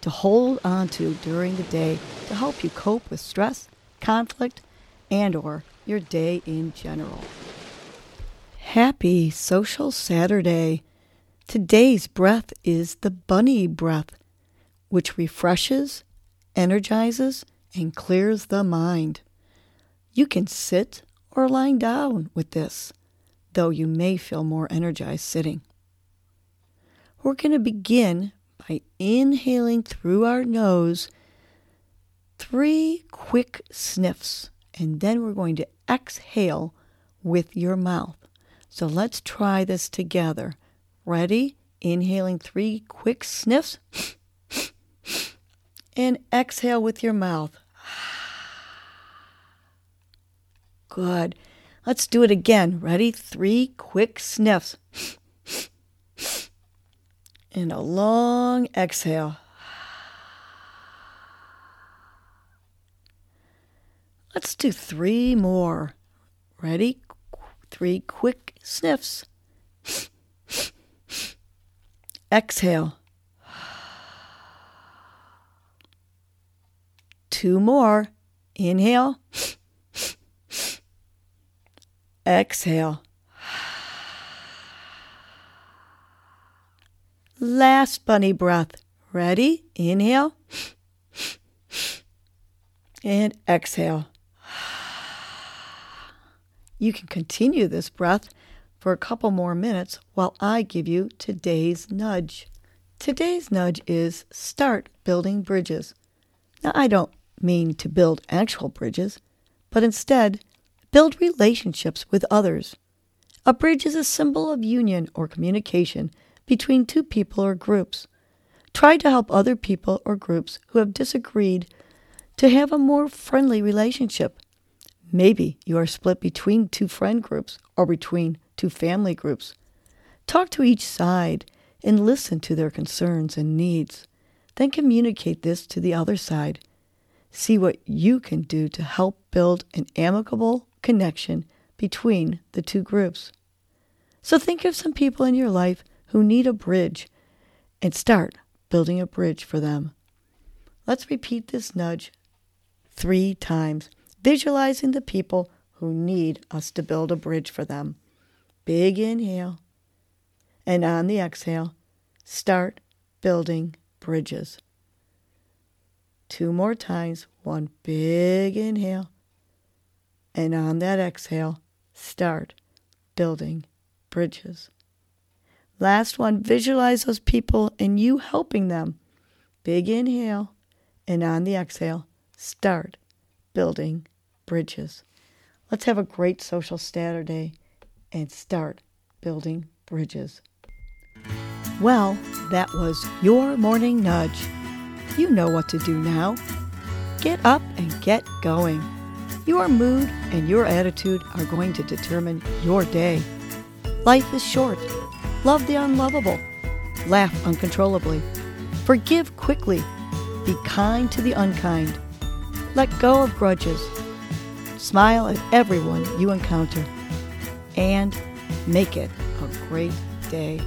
to hold on to during the day to help you cope with stress, conflict, and or your day in general. Happy Social Saturday. Today's breath is the bunny breath, which refreshes, energizes, and clears the mind. You can sit or lying down with this, though you may feel more energized sitting. We're going to begin by inhaling through our nose three quick sniffs, and then we're going to exhale with your mouth. So let's try this together. Ready? Inhaling three quick sniffs and exhale with your mouth. Good. Let's do it again. Ready? Three quick sniffs. And a long exhale. Let's do three more. Ready? Three quick sniffs. Exhale. Two more. Inhale. Exhale. Last bunny breath. Ready? Inhale. And exhale. You can continue this breath for a couple more minutes while I give you today's nudge. Today's nudge is start building bridges. Now, I don't mean to build actual bridges, but instead build relationships with others. A bridge is a symbol of union or communication between two people or groups. Try to help other people or groups who have disagreed to have a more friendly relationship. Maybe you are split between two friend groups or between two family groups. Talk to each side and listen to their concerns and needs. Then communicate this to the other side. See what you can do to help build an amicable connection between the two groups. So think of some people in your life who need a bridge and start building a bridge for them. Let's repeat this nudge three times, visualizing the people who need us to build a bridge for them. Big inhale. And on the exhale, start building bridges. Two more times. One big inhale. And on that exhale, start building bridges. Last one, visualize those people and you helping them. Big inhale, and on the exhale, start building bridges. Let's have a great social Saturday and start building bridges. Well, that was your morning nudge. You know what to do now. Get up and get going. Your mood and your attitude are going to determine your day. Life is short. Love the unlovable. Laugh uncontrollably. Forgive quickly. Be kind to the unkind. Let go of grudges. Smile at everyone you encounter. And make it a great day.